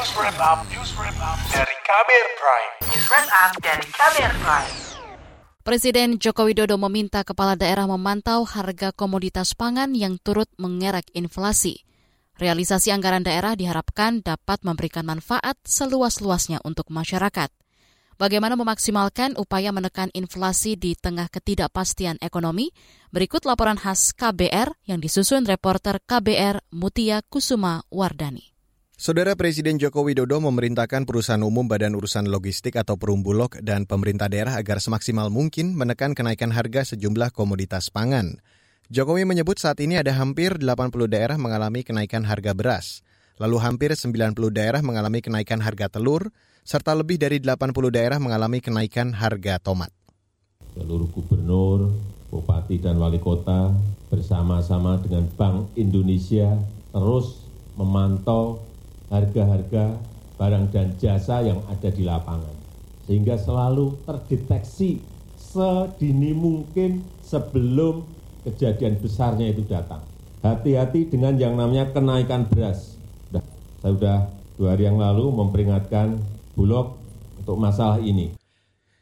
News Wrap Up, News Wrap Up dari Kamer Prime. News Wrap Up dari Kamer Prime. Presiden Joko Widodo meminta kepala daerah memantau harga komoditas pangan yang turut mengerek inflasi. Realisasi anggaran daerah diharapkan dapat memberikan manfaat seluas-luasnya untuk masyarakat. Bagaimana memaksimalkan upaya menekan inflasi di tengah ketidakpastian ekonomi? Berikut laporan khas KBR yang disusun reporter KBR Mutia Kusuma Wardani. Saudara Presiden Joko Widodo memerintahkan perusahaan umum Badan Urusan Logistik atau Perumbulok dan pemerintah daerah agar semaksimal mungkin menekan kenaikan harga sejumlah komoditas pangan. Jokowi menyebut saat ini ada hampir 80 daerah mengalami kenaikan harga beras, lalu hampir 90 daerah mengalami kenaikan harga telur, serta lebih dari 80 daerah mengalami kenaikan harga tomat. Seluruh gubernur, bupati, dan wali kota bersama-sama dengan Bank Indonesia terus memantau harga-harga barang dan jasa yang ada di lapangan. Sehingga selalu terdeteksi sedini mungkin sebelum kejadian besarnya itu datang. Hati-hati dengan yang namanya kenaikan beras. saya sudah dua hari yang lalu memperingatkan Bulog untuk masalah ini.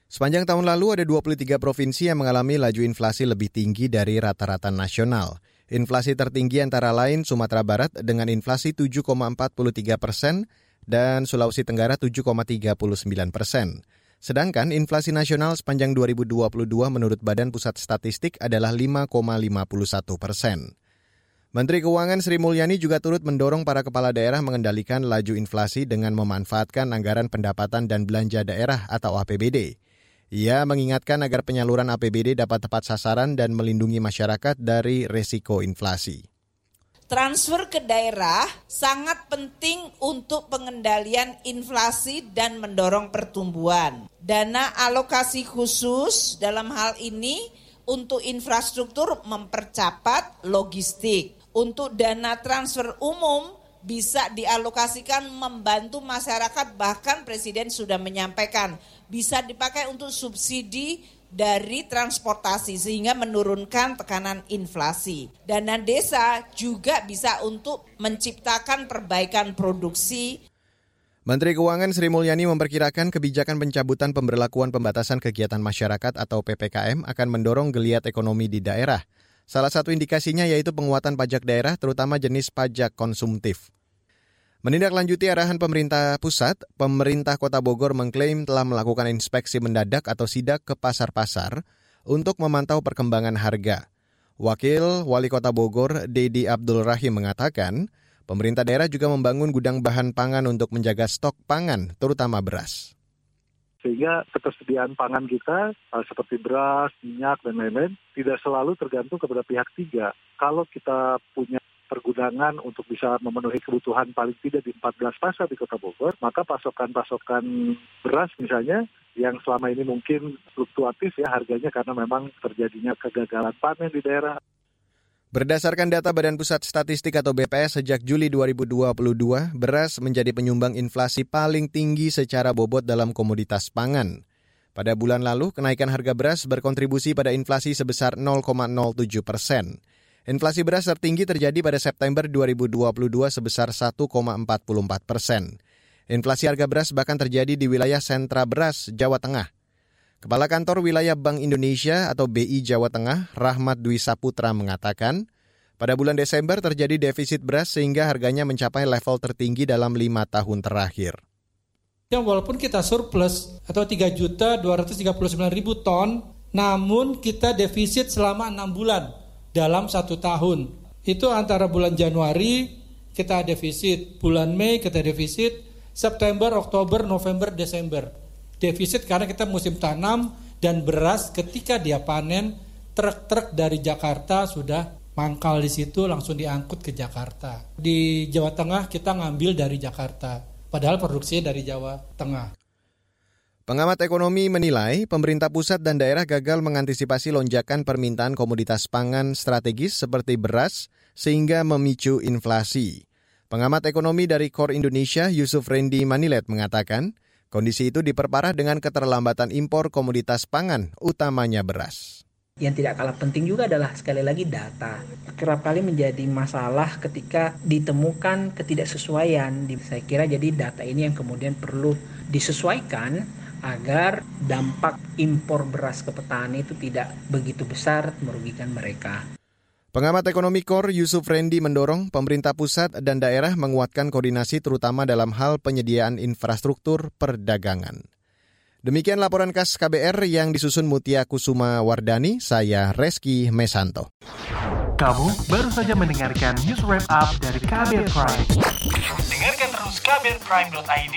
Sepanjang tahun lalu ada 23 provinsi yang mengalami laju inflasi lebih tinggi dari rata-rata nasional. Inflasi tertinggi antara lain Sumatera Barat dengan inflasi 7,43 persen dan Sulawesi Tenggara 7,39 persen. Sedangkan inflasi nasional sepanjang 2022 menurut Badan Pusat Statistik adalah 5,51 persen. Menteri Keuangan Sri Mulyani juga turut mendorong para kepala daerah mengendalikan laju inflasi dengan memanfaatkan anggaran pendapatan dan belanja daerah atau APBD. Ia mengingatkan agar penyaluran APBD dapat tepat sasaran dan melindungi masyarakat dari resiko inflasi. Transfer ke daerah sangat penting untuk pengendalian inflasi dan mendorong pertumbuhan. Dana alokasi khusus dalam hal ini untuk infrastruktur mempercepat logistik untuk dana transfer umum bisa dialokasikan membantu masyarakat bahkan presiden sudah menyampaikan bisa dipakai untuk subsidi dari transportasi sehingga menurunkan tekanan inflasi. Dana desa juga bisa untuk menciptakan perbaikan produksi. Menteri Keuangan Sri Mulyani memperkirakan kebijakan pencabutan pemberlakuan pembatasan kegiatan masyarakat atau PPKM akan mendorong geliat ekonomi di daerah. Salah satu indikasinya yaitu penguatan pajak daerah, terutama jenis pajak konsumtif. Menindaklanjuti arahan pemerintah pusat, pemerintah kota Bogor mengklaim telah melakukan inspeksi mendadak atau sidak ke pasar-pasar untuk memantau perkembangan harga. Wakil Wali Kota Bogor, Dedi Abdul Rahim mengatakan, pemerintah daerah juga membangun gudang bahan pangan untuk menjaga stok pangan, terutama beras sehingga ketersediaan pangan kita seperti beras, minyak dan lain-lain tidak selalu tergantung kepada pihak tiga. Kalau kita punya pergudangan untuk bisa memenuhi kebutuhan paling tidak di 14 pasar di Kota Bogor, maka pasokan-pasokan beras misalnya yang selama ini mungkin fluktuatif ya harganya karena memang terjadinya kegagalan panen di daerah Berdasarkan data Badan Pusat Statistik atau BPS sejak Juli 2022, beras menjadi penyumbang inflasi paling tinggi secara bobot dalam komoditas pangan. Pada bulan lalu, kenaikan harga beras berkontribusi pada inflasi sebesar 0,07 persen. Inflasi beras tertinggi terjadi pada September 2022 sebesar 1,44 persen. Inflasi harga beras bahkan terjadi di wilayah sentra beras Jawa Tengah. Kepala Kantor Wilayah Bank Indonesia atau BI Jawa Tengah, Rahmat Dwi Saputra mengatakan, pada bulan Desember terjadi defisit beras sehingga harganya mencapai level tertinggi dalam lima tahun terakhir. Yang walaupun kita surplus atau 3 juta 239 ribu ton, namun kita defisit selama enam bulan dalam satu tahun. Itu antara bulan Januari kita defisit, bulan Mei kita defisit, September, Oktober, November, Desember defisit karena kita musim tanam dan beras ketika dia panen truk-truk dari Jakarta sudah mangkal di situ langsung diangkut ke Jakarta. Di Jawa Tengah kita ngambil dari Jakarta, padahal produksinya dari Jawa Tengah. Pengamat ekonomi menilai pemerintah pusat dan daerah gagal mengantisipasi lonjakan permintaan komoditas pangan strategis seperti beras sehingga memicu inflasi. Pengamat ekonomi dari Core Indonesia Yusuf Rendi Manilet mengatakan, Kondisi itu diperparah dengan keterlambatan impor komoditas pangan, utamanya beras. Yang tidak kalah penting juga adalah sekali lagi data. Kerap kali menjadi masalah ketika ditemukan ketidaksesuaian. Saya kira jadi data ini yang kemudian perlu disesuaikan agar dampak impor beras ke petani itu tidak begitu besar merugikan mereka. Pengamat ekonomi KOR Yusuf Rendi mendorong pemerintah pusat dan daerah menguatkan koordinasi terutama dalam hal penyediaan infrastruktur perdagangan. Demikian laporan khas KBR yang disusun Mutia Kusuma Wardani, saya Reski Mesanto. Kamu baru saja mendengarkan news wrap up dari KBR Prime. Dengarkan terus kbrprime.id,